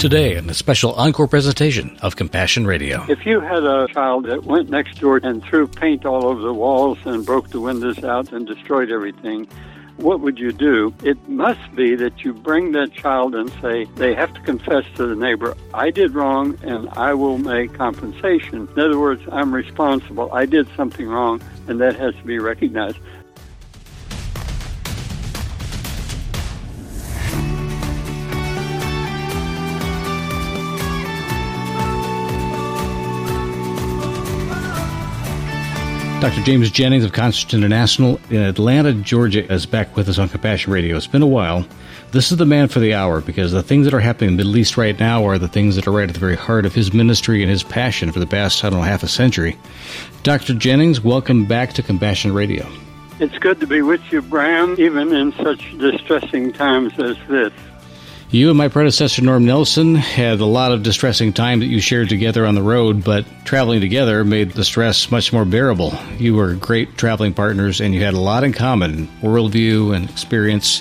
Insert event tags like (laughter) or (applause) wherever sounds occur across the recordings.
Today, in a special encore presentation of Compassion Radio. If you had a child that went next door and threw paint all over the walls and broke the windows out and destroyed everything, what would you do? It must be that you bring that child and say, they have to confess to the neighbor, I did wrong and I will make compensation. In other words, I'm responsible. I did something wrong and that has to be recognized. Dr. James Jennings of Conscience International in Atlanta, Georgia, is back with us on Compassion Radio. It's been a while. This is the man for the hour because the things that are happening in the Middle East right now are the things that are right at the very heart of his ministry and his passion for the past, I don't know, half a century. Dr. Jennings, welcome back to Compassion Radio. It's good to be with you, Bram, even in such distressing times as this. You and my predecessor, Norm Nelson, had a lot of distressing time that you shared together on the road, but traveling together made the stress much more bearable. You were great traveling partners, and you had a lot in common worldview and experience,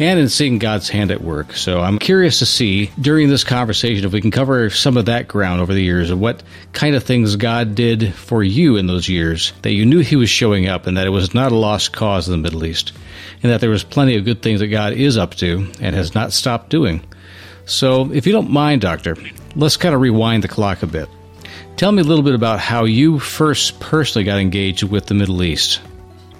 and in seeing God's hand at work. So I'm curious to see during this conversation if we can cover some of that ground over the years of what kind of things God did for you in those years that you knew He was showing up and that it was not a lost cause in the Middle East and that there was plenty of good things that God is up to and has not stopped doing. So, if you don't mind, Doctor, let's kind of rewind the clock a bit. Tell me a little bit about how you first personally got engaged with the Middle East.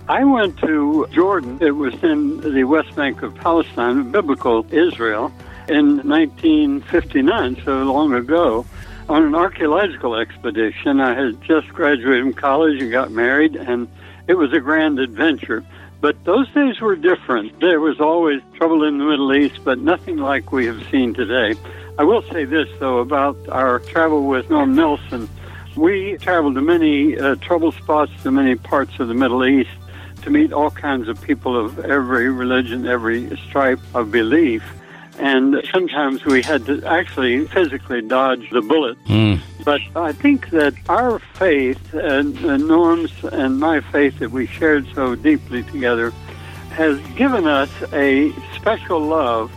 I went to Jordan. It was in the West Bank of Palestine, biblical Israel, in 1959, so long ago, on an archaeological expedition. I had just graduated from college and got married, and it was a grand adventure. But those days were different. There was always trouble in the Middle East, but nothing like we have seen today. I will say this, though, about our travel with Norm Nelson. We traveled to many uh, trouble spots, to many parts of the Middle East, to meet all kinds of people of every religion, every stripe of belief and sometimes we had to actually physically dodge the bullet. Mm. But I think that our faith and, and Norm's and my faith that we shared so deeply together has given us a special love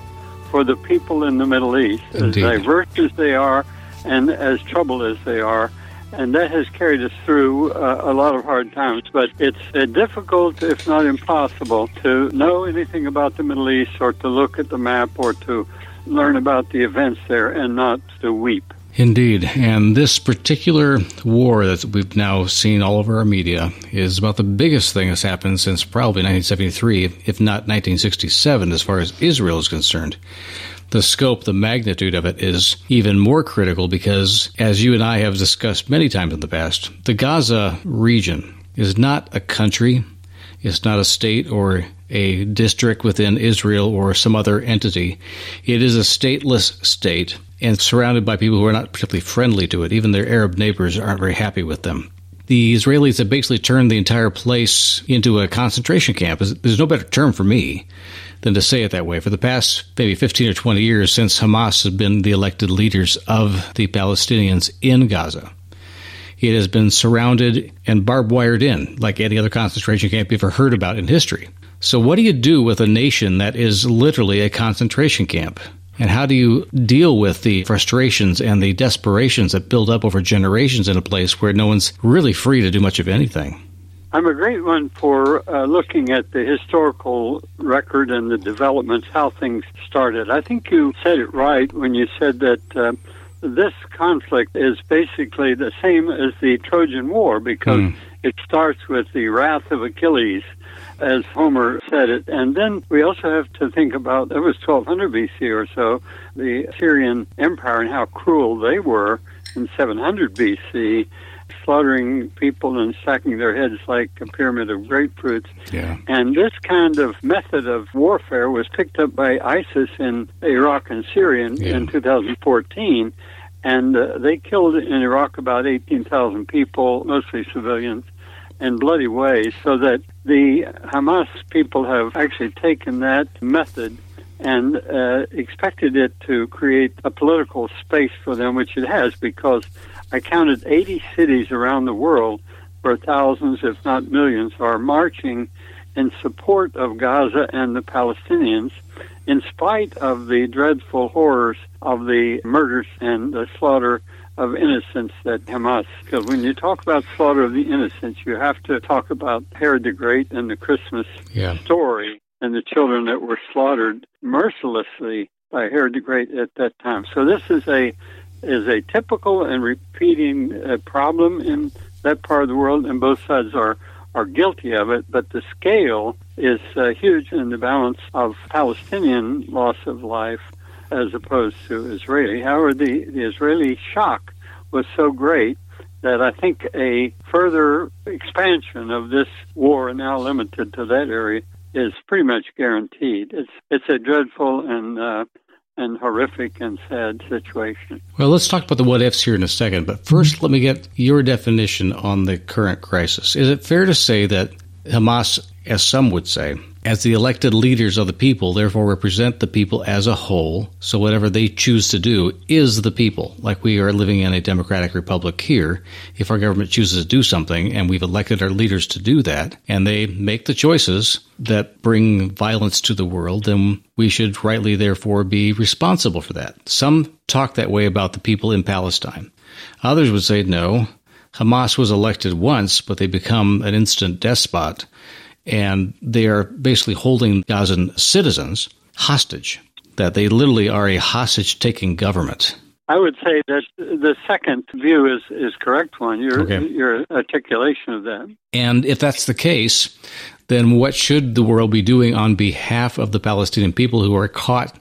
for the people in the Middle East, Indeed. as diverse as they are and as troubled as they are and that has carried us through uh, a lot of hard times. But it's uh, difficult, if not impossible, to know anything about the Middle East or to look at the map or to learn about the events there and not to weep. Indeed. And this particular war that we've now seen all over our media is about the biggest thing that's happened since probably 1973, if not 1967, as far as Israel is concerned the scope, the magnitude of it is even more critical because, as you and I have discussed many times in the past, the Gaza region is not a country, it's not a state or a district within Israel or some other entity. It is a stateless state and surrounded by people who are not particularly friendly to it. Even their Arab neighbors aren't very happy with them. The Israelis have basically turned the entire place into a concentration camp. There's no better term for me than to say it that way. For the past maybe 15 or 20 years since Hamas has been the elected leaders of the Palestinians in Gaza, it has been surrounded and barbed wired in like any other concentration camp you've ever heard about in history. So, what do you do with a nation that is literally a concentration camp? And how do you deal with the frustrations and the desperations that build up over generations in a place where no one's really free to do much of anything? I'm a great one for uh, looking at the historical record and the developments, how things started. I think you said it right when you said that uh, this conflict is basically the same as the Trojan War because mm. it starts with the wrath of Achilles, as Homer said it. And then we also have to think about, it was 1200 BC or so, the Assyrian Empire and how cruel they were in 700 BC slaughtering people and sacking their heads like a pyramid of grapefruits. Yeah. And this kind of method of warfare was picked up by ISIS in Iraq and Syria in, yeah. in 2014. And uh, they killed in Iraq about 18,000 people, mostly civilians, in bloody ways, so that the Hamas people have actually taken that method and uh, expected it to create a political space for them, which it has, because I counted 80 cities around the world where thousands, if not millions, are marching in support of Gaza and the Palestinians. in spite of the dreadful horrors of the murders and the slaughter of innocents that Hamas. Because when you talk about slaughter of the innocents, you have to talk about Herod the Great and the Christmas yeah. story and the children that were slaughtered mercilessly by Herod the Great at that time. So this is a is a typical and repeating uh, problem in that part of the world, and both sides are are guilty of it. But the scale is uh, huge in the balance of Palestinian loss of life as opposed to Israeli. However, the, the Israeli shock was so great that I think a further expansion of this war, now limited to that area, is pretty much guaranteed. It's it's a dreadful and uh, and horrific and sad situation. Well, let's talk about the what ifs here in a second, but first let me get your definition on the current crisis. Is it fair to say that Hamas, as some would say, as the elected leaders of the people, therefore represent the people as a whole. So whatever they choose to do is the people. Like we are living in a democratic republic here. If our government chooses to do something and we've elected our leaders to do that and they make the choices that bring violence to the world, then we should rightly therefore be responsible for that. Some talk that way about the people in Palestine. Others would say no. Hamas was elected once, but they become an instant despot and they are basically holding Gazan citizens hostage. That they literally are a hostage taking government. I would say that the second view is, is correct one. Your okay. your articulation of that. And if that's the case, then what should the world be doing on behalf of the Palestinian people who are caught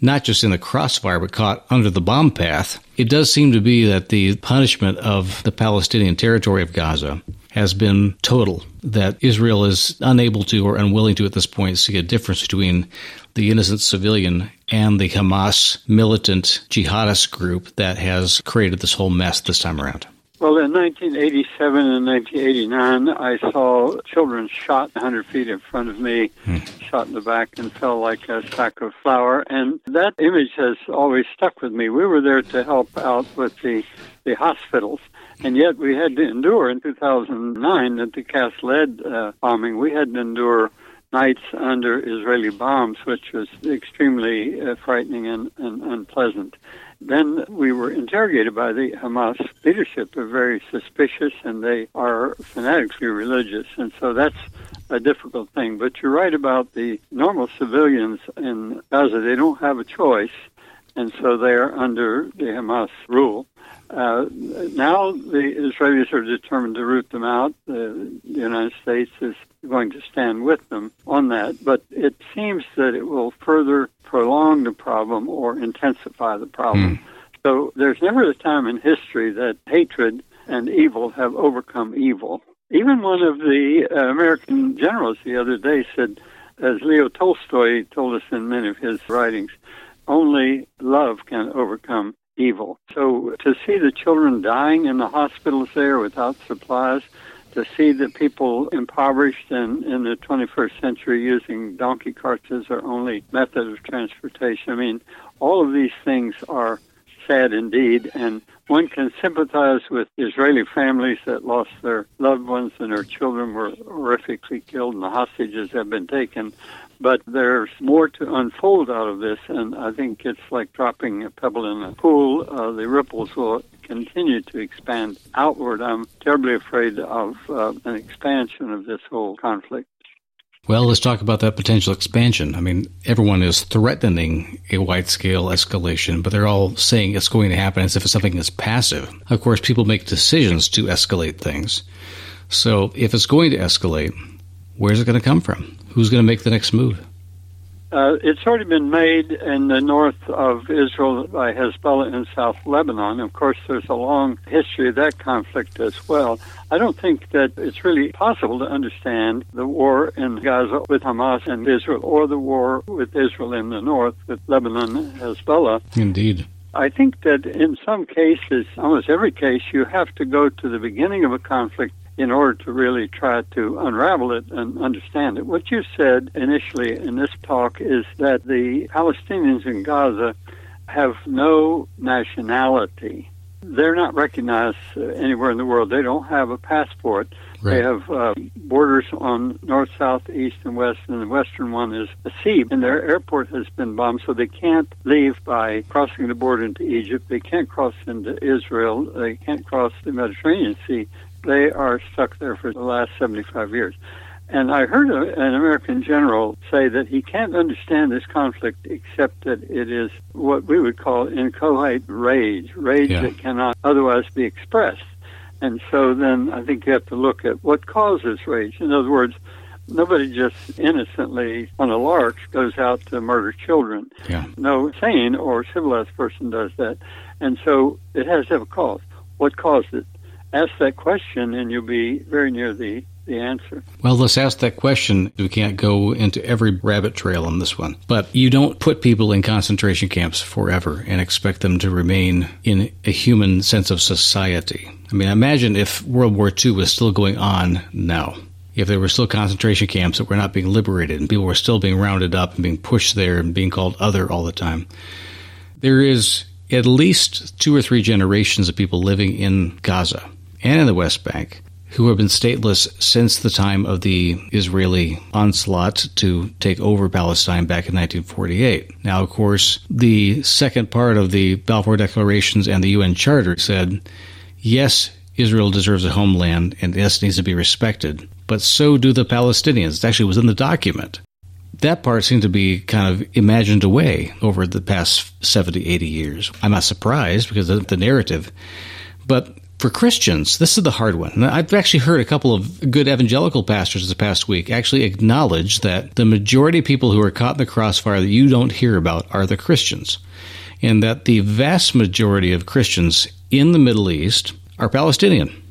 not just in the crossfire but caught under the bomb path? It does seem to be that the punishment of the Palestinian territory of Gaza has been total, that Israel is unable to or unwilling to at this point see a difference between the innocent civilian and the Hamas militant jihadist group that has created this whole mess this time around. Well, in 1987 and 1989, I saw children shot 100 feet in front of me, hmm. shot in the back, and fell like a sack of flour. And that image has always stuck with me. We were there to help out with the, the hospitals. And yet we had to endure in 2009 at the Cast Lead uh, bombing, we had to endure nights under Israeli bombs, which was extremely uh, frightening and, and unpleasant. Then we were interrogated by the Hamas leadership. They're very suspicious and they are fanatically religious. And so that's a difficult thing. But you're right about the normal civilians in Gaza. They don't have a choice. And so they are under the Hamas rule. Uh, now the Israelis are determined to root them out. the United States is going to stand with them on that, but it seems that it will further prolong the problem or intensify the problem. Mm. So there's never a time in history that hatred and evil have overcome evil. Even one of the uh, American generals the other day said, as Leo Tolstoy told us in many of his writings, only love can overcome evil. So to see the children dying in the hospitals there without supplies, to see the people impoverished and in the 21st century using donkey carts as their only method of transportation. I mean, all of these things are sad indeed, and one can sympathize with Israeli families that lost their loved ones and their children were horrifically killed and the hostages have been taken. But there's more to unfold out of this, and I think it's like dropping a pebble in a pool. Uh, the ripples will continue to expand outward. I'm terribly afraid of uh, an expansion of this whole conflict. Well, let's talk about that potential expansion. I mean, everyone is threatening a wide scale escalation, but they're all saying it's going to happen as if it's something is passive. Of course, people make decisions to escalate things. So if it's going to escalate, where's it going to come from? Who's going to make the next move? Uh, it's already been made in the north of Israel by Hezbollah in South Lebanon. Of course, there's a long history of that conflict as well. I don't think that it's really possible to understand the war in Gaza with Hamas and Israel or the war with Israel in the north with Lebanon and Hezbollah. Indeed. I think that in some cases, almost every case, you have to go to the beginning of a conflict in order to really try to unravel it and understand it. What you said initially in this talk is that the Palestinians in Gaza have no nationality. They're not recognized uh, anywhere in the world. They don't have a passport. Right. They have uh, borders on north, south, east, and west, and the western one is a sea. And their airport has been bombed, so they can't leave by crossing the border into Egypt. They can't cross into Israel. They can't cross the Mediterranean Sea. They are stuck there for the last 75 years. And I heard an American general say that he can't understand this conflict except that it is what we would call inchoate rage, rage yeah. that cannot otherwise be expressed. And so then I think you have to look at what causes rage. In other words, nobody just innocently on a lark goes out to murder children. Yeah. No sane or civilized person does that. And so it has to have a cause. What caused it? Ask that question and you'll be very near the the answer. Well, let's ask that question. We can't go into every rabbit trail on this one. But you don't put people in concentration camps forever and expect them to remain in a human sense of society. I mean, imagine if World War II was still going on now. If there were still concentration camps that were not being liberated and people were still being rounded up and being pushed there and being called other all the time. There is at least two or three generations of people living in Gaza and in the West Bank who have been stateless since the time of the Israeli onslaught to take over Palestine back in 1948. Now, of course, the second part of the Balfour Declarations and the UN Charter said, yes, Israel deserves a homeland and yes, needs to be respected, but so do the Palestinians. It actually was in the document. That part seemed to be kind of imagined away over the past 70, 80 years. I'm not surprised because of the narrative. But for Christians, this is the hard one. I've actually heard a couple of good evangelical pastors this past week actually acknowledge that the majority of people who are caught in the crossfire that you don't hear about are the Christians. And that the vast majority of Christians in the Middle East are Palestinian.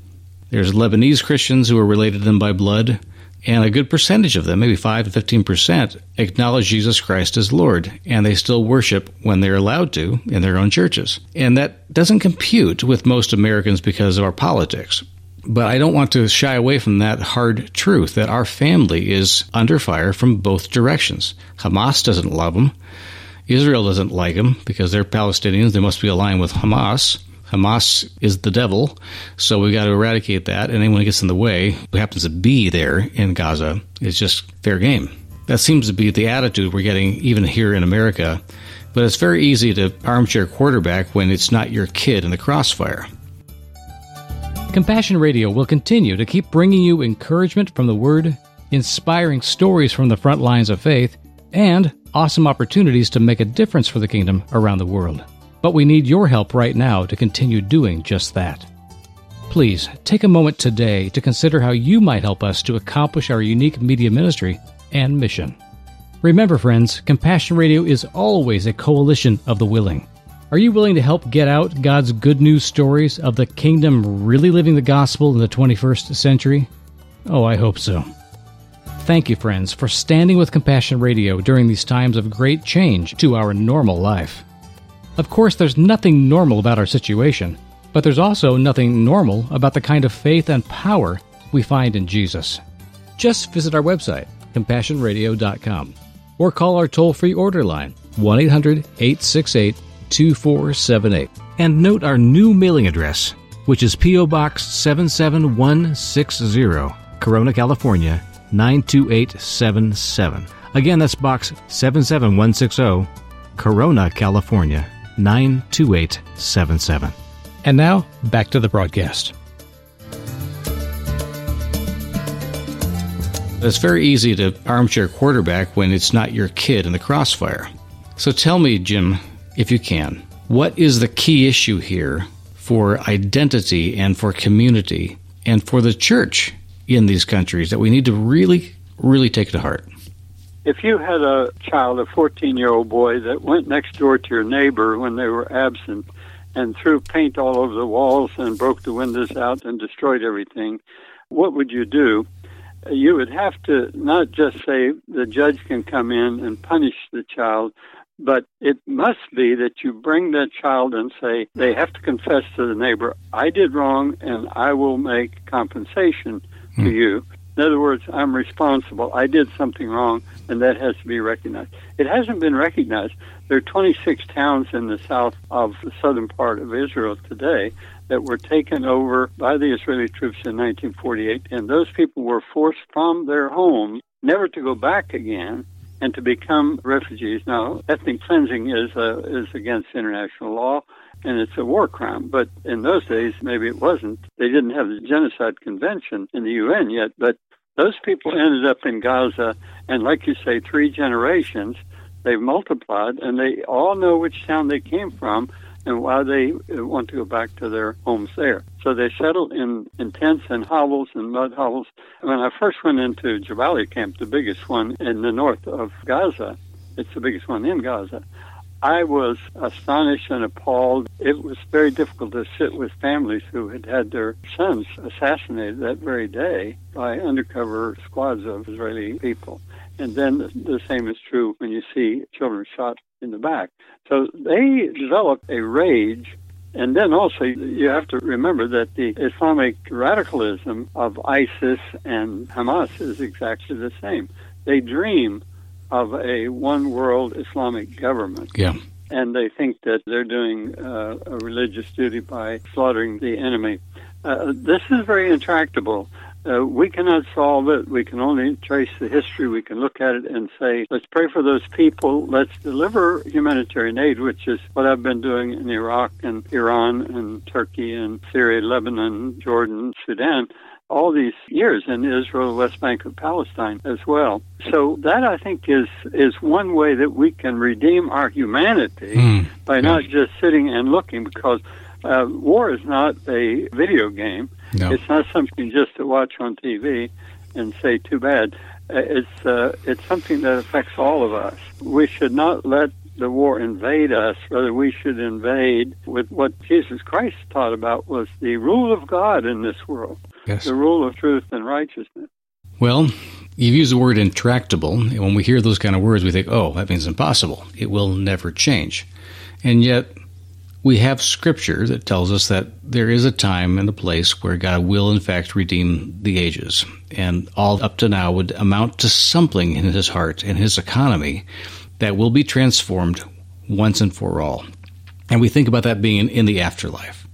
There's Lebanese Christians who are related to them by blood and a good percentage of them, maybe 5 to 15%, acknowledge Jesus Christ as Lord, and they still worship when they're allowed to in their own churches. And that doesn't compute with most Americans because of our politics. But I don't want to shy away from that hard truth that our family is under fire from both directions. Hamas doesn't love them. Israel doesn't like them because they're Palestinians. They must be aligned with Hamas. Hamas is the devil, so we've got to eradicate that. And anyone who gets in the way, who happens to be there in Gaza, is just fair game. That seems to be the attitude we're getting even here in America. But it's very easy to armchair quarterback when it's not your kid in the crossfire. Compassion Radio will continue to keep bringing you encouragement from the Word, inspiring stories from the front lines of faith, and awesome opportunities to make a difference for the kingdom around the world. But we need your help right now to continue doing just that. Please take a moment today to consider how you might help us to accomplish our unique media ministry and mission. Remember, friends, Compassion Radio is always a coalition of the willing. Are you willing to help get out God's good news stories of the kingdom really living the gospel in the 21st century? Oh, I hope so. Thank you, friends, for standing with Compassion Radio during these times of great change to our normal life. Of course, there's nothing normal about our situation, but there's also nothing normal about the kind of faith and power we find in Jesus. Just visit our website, compassionradio.com, or call our toll free order line, 1 800 868 2478. And note our new mailing address, which is P.O. Box 77160, Corona, California 92877. Again, that's Box 77160, Corona, California 92877. And now, back to the broadcast. It's very easy to armchair quarterback when it's not your kid in the crossfire. So tell me, Jim, if you can, what is the key issue here for identity and for community and for the church in these countries that we need to really, really take to heart? If you had a child, a 14 year old boy, that went next door to your neighbor when they were absent and threw paint all over the walls and broke the windows out and destroyed everything, what would you do? You would have to not just say the judge can come in and punish the child, but it must be that you bring that child and say they have to confess to the neighbor, I did wrong and I will make compensation to hmm. you. In other words, I'm responsible. I did something wrong, and that has to be recognized. It hasn't been recognized. There are 26 towns in the south of the southern part of Israel today that were taken over by the Israeli troops in 1948, and those people were forced from their homes never to go back again and to become refugees. Now, ethnic cleansing is uh, is against international law and it's a war crime. But in those days, maybe it wasn't. They didn't have the Genocide Convention in the UN yet, but those people ended up in Gaza, and like you say, three generations, they've multiplied, and they all know which town they came from and why they want to go back to their homes there. So they settled in, in tents and hovels and mud hovels. When I first went into Jabalia camp, the biggest one in the north of Gaza, it's the biggest one in Gaza. I was astonished and appalled. It was very difficult to sit with families who had had their sons assassinated that very day by undercover squads of Israeli people. And then the same is true when you see children shot in the back. So they developed a rage. And then also, you have to remember that the Islamic radicalism of ISIS and Hamas is exactly the same. They dream of a one world Islamic government. Yeah. And they think that they're doing uh, a religious duty by slaughtering the enemy. Uh, this is very intractable. Uh, we cannot solve it. We can only trace the history. We can look at it and say, let's pray for those people. Let's deliver humanitarian aid, which is what I've been doing in Iraq and Iran and Turkey and Syria, Lebanon, Jordan, Sudan all these years in Israel, West Bank of Palestine as well. So that I think is is one way that we can redeem our humanity mm. by not just sitting and looking because uh, war is not a video game. No. It's not something just to watch on TV and say too bad. Uh, it's uh, it's something that affects all of us. We should not let the war invade us, rather we should invade with what Jesus Christ taught about was the rule of God in this world yes. the rule of truth and righteousness. Well, you've used the word intractable. And when we hear those kind of words, we think, oh, that means impossible. It will never change. And yet, we have scripture that tells us that there is a time and a place where God will, in fact, redeem the ages. And all up to now would amount to something in his heart and his economy that will be transformed once and for all. And we think about that being in, in the afterlife.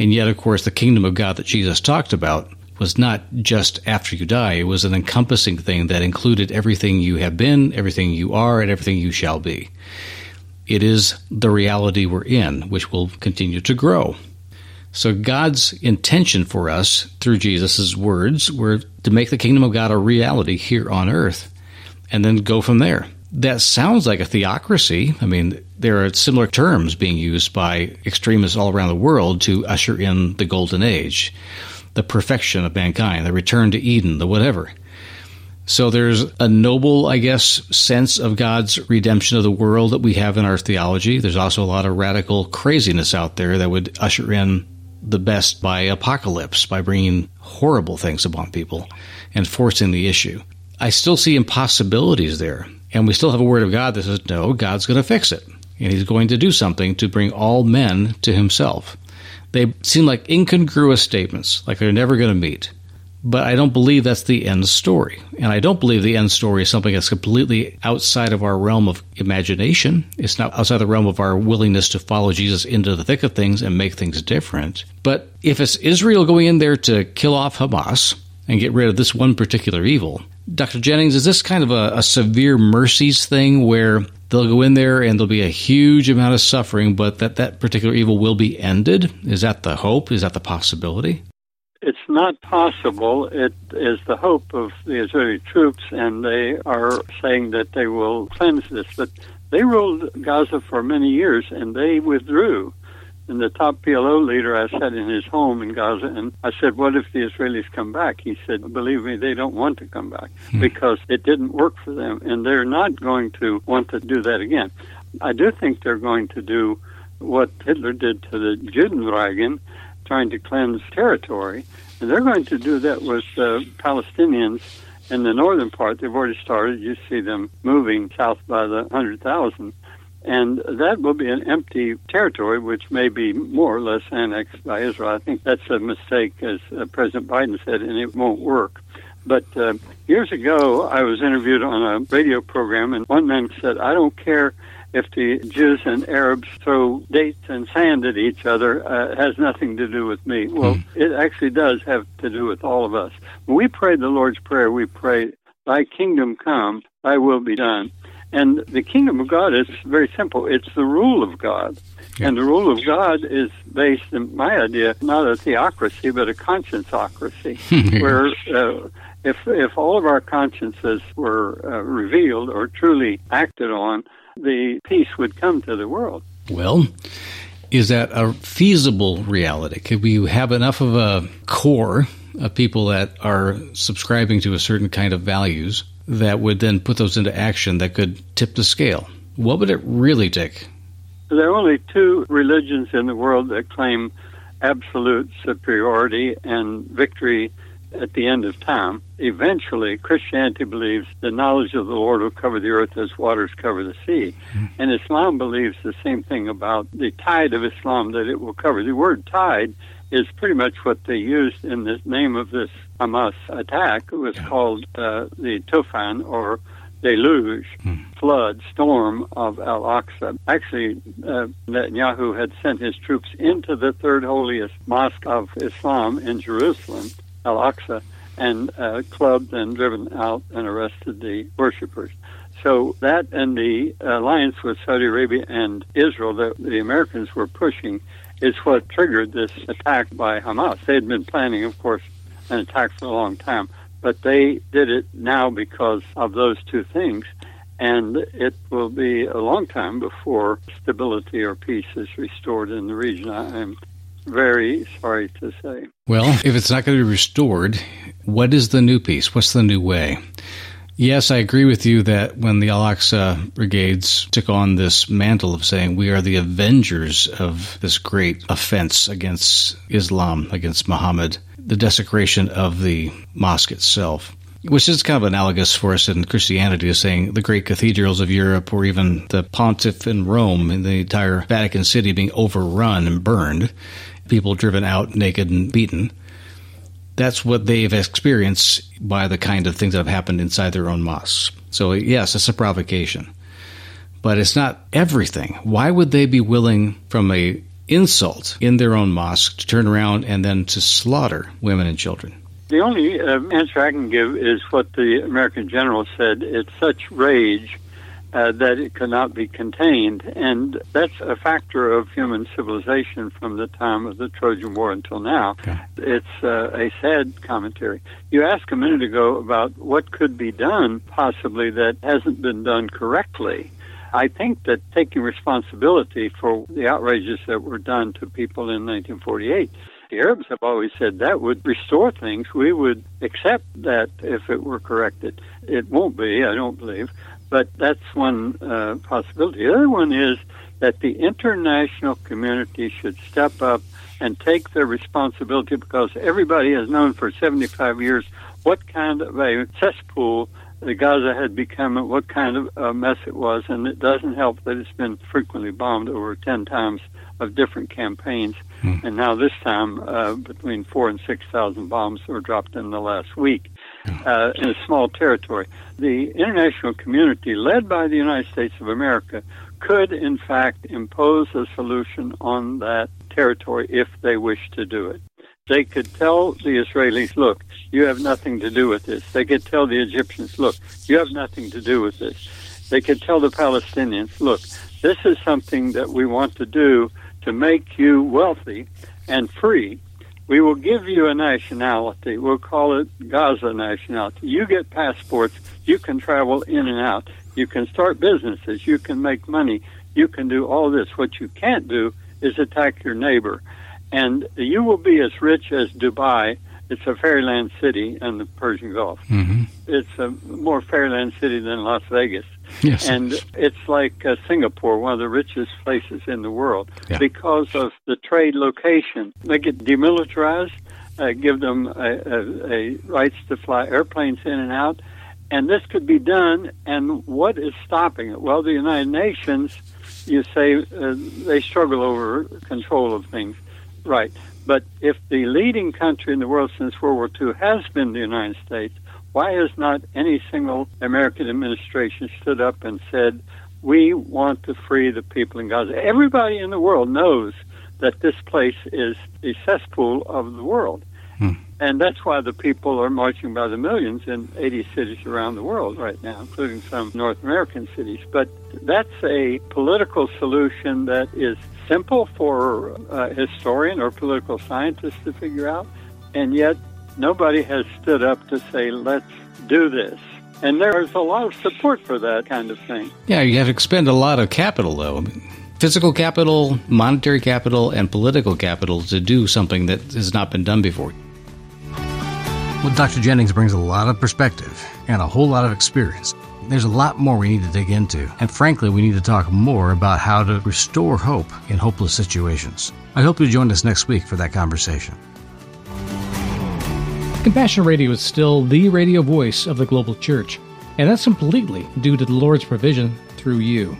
And yet, of course, the kingdom of God that Jesus talked about was not just after you die. It was an encompassing thing that included everything you have been, everything you are, and everything you shall be. It is the reality we're in, which will continue to grow. So God's intention for us through Jesus' words were to make the kingdom of God a reality here on earth and then go from there that sounds like a theocracy. I mean, there are similar terms being used by extremists all around the world to usher in the golden age, the perfection of mankind, the return to Eden, the whatever. So there's a noble, I guess, sense of God's redemption of the world that we have in our theology. There's also a lot of radical craziness out there that would usher in the best by apocalypse, by bringing horrible things upon people and forcing the issue. I still see impossibilities there. And we still have a word of God that says, no, God's going to fix it. And he's going to do something to bring all men to himself. They seem like incongruous statements, like they're never going to meet. But I don't believe that's the end story. And I don't believe the end story is something that's completely outside of our realm of imagination. It's not outside the realm of our willingness to follow Jesus into the thick of things and make things different. But if it's Israel going in there to kill off Hamas and get rid of this one particular evil, Dr. Jennings, is this kind of a, a severe mercies thing where they'll go in there and there'll be a huge amount of suffering, but that that particular evil will be ended? Is that the hope? Is that the possibility? It's not possible. It is the hope of the Israeli troops, and they are saying that they will cleanse this. But they ruled Gaza for many years, and they withdrew. And the top PLO leader, I sat in his home in Gaza, and I said, What if the Israelis come back? He said, Believe me, they don't want to come back hmm. because it didn't work for them, and they're not going to want to do that again. I do think they're going to do what Hitler did to the Judenrein, trying to cleanse territory, and they're going to do that with uh, Palestinians in the northern part. They've already started. You see them moving south by the 100,000 and that will be an empty territory, which may be more or less annexed by Israel. I think that's a mistake, as uh, President Biden said, and it won't work. But uh, years ago, I was interviewed on a radio program, and one man said, I don't care if the Jews and Arabs throw dates and sand at each other, uh, has nothing to do with me. Well, hmm. it actually does have to do with all of us. When we pray the Lord's Prayer, we pray, Thy kingdom come, Thy will be done. And the kingdom of God is very simple. It's the rule of God. Yeah. And the rule of God is based, in my idea, not a theocracy, but a conscienceocracy, (laughs) where uh, if, if all of our consciences were uh, revealed or truly acted on, the peace would come to the world. Well, is that a feasible reality? Could we have enough of a core of people that are subscribing to a certain kind of values that would then put those into action that could tip the scale? What would it really take? There are only two religions in the world that claim absolute superiority and victory at the end of time. Eventually, Christianity believes the knowledge of the Lord will cover the earth as waters cover the sea. Mm-hmm. And Islam believes the same thing about the tide of Islam, that it will cover. The word tide is pretty much what they used in the name of this Hamas attack. It was yeah. called uh, the Tufan or deluge, hmm. flood, storm of Al Aqsa. Actually, uh, Netanyahu had sent his troops into the third holiest mosque of Islam in Jerusalem Al Aqsa and uh, clubbed and driven out and arrested the worshippers. So that and the alliance with Saudi Arabia and Israel that the Americans were pushing is what triggered this attack by Hamas. They had been planning, of course, an attack for a long time, but they did it now because of those two things. And it will be a long time before stability or peace is restored in the region. I am very sorry to say. Well, if it's not going to be restored, what is the new peace? What's the new way? Yes, I agree with you that when the Al Aqsa brigades took on this mantle of saying we are the avengers of this great offense against Islam, against Muhammad, the desecration of the mosque itself, which is kind of analogous for us in Christianity to saying the great cathedrals of Europe or even the pontiff in Rome and the entire Vatican City being overrun and burned people driven out naked and beaten. That's what they've experienced by the kind of things that have happened inside their own mosques. So, yes, it's a provocation. But it's not everything. Why would they be willing, from a insult in their own mosque, to turn around and then to slaughter women and children? The only uh, answer I can give is what the American general said. It's such rage uh, that it cannot be contained. And that's a factor of human civilization from the time of the Trojan War until now. Okay. It's uh, a sad commentary. You asked a minute ago about what could be done, possibly, that hasn't been done correctly. I think that taking responsibility for the outrages that were done to people in 1948 the Arabs have always said that would restore things. We would accept that if it were corrected. It won't be, I don't believe. But that's one uh, possibility. The other one is that the international community should step up and take their responsibility because everybody has known for 75 years what kind of a cesspool the Gaza had become and what kind of a mess it was. And it doesn't help that it's been frequently bombed over 10 times of different campaigns. Hmm. And now this time, uh, between four and 6,000 bombs were dropped in the last week uh, in a small territory. The international community, led by the United States of America, could in fact impose a solution on that territory if they wish to do it. They could tell the Israelis, look, you have nothing to do with this. They could tell the Egyptians, look, you have nothing to do with this. They could tell the Palestinians, look, this is something that we want to do to make you wealthy and free we will give you a nationality. We'll call it Gaza nationality. You get passports. You can travel in and out. You can start businesses. You can make money. You can do all this. What you can't do is attack your neighbor. And you will be as rich as Dubai. It's a fairyland city in the Persian Gulf. Mm-hmm. It's a more fairyland city than Las Vegas. Yes. And it's like uh, Singapore, one of the richest places in the world, yeah. because of the trade location. They get demilitarized, uh, give them a, a, a rights to fly airplanes in and out, and this could be done. And what is stopping it? Well, the United Nations, you say uh, they struggle over control of things, right? But if the leading country in the world since World War II has been the United States, why has not any single American administration stood up and said, We want to free the people in Gaza. Everybody in the world knows that this place is a cesspool of the world. Hmm. And that's why the people are marching by the millions in 80 cities around the world right now, including some North American cities. But that's a political solution that is simple for a historian or political scientist to figure out, and yet nobody has stood up to say, let's do this. And there's a lot of support for that kind of thing. Yeah, you have to expend a lot of capital, though physical capital, monetary capital, and political capital to do something that has not been done before. Well, Dr. Jennings brings a lot of perspective and a whole lot of experience. There's a lot more we need to dig into, and frankly, we need to talk more about how to restore hope in hopeless situations. I hope you join us next week for that conversation. Compassion Radio is still the radio voice of the global church, and that's completely due to the Lord's provision through you.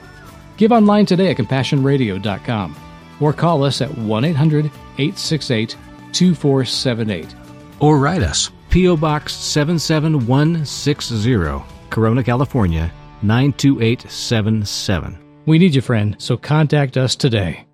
Give online today at compassionradio.com or call us at 1 800 868 2478. Or write us P.O. Box 77160, Corona, California 92877. We need you, friend, so contact us today.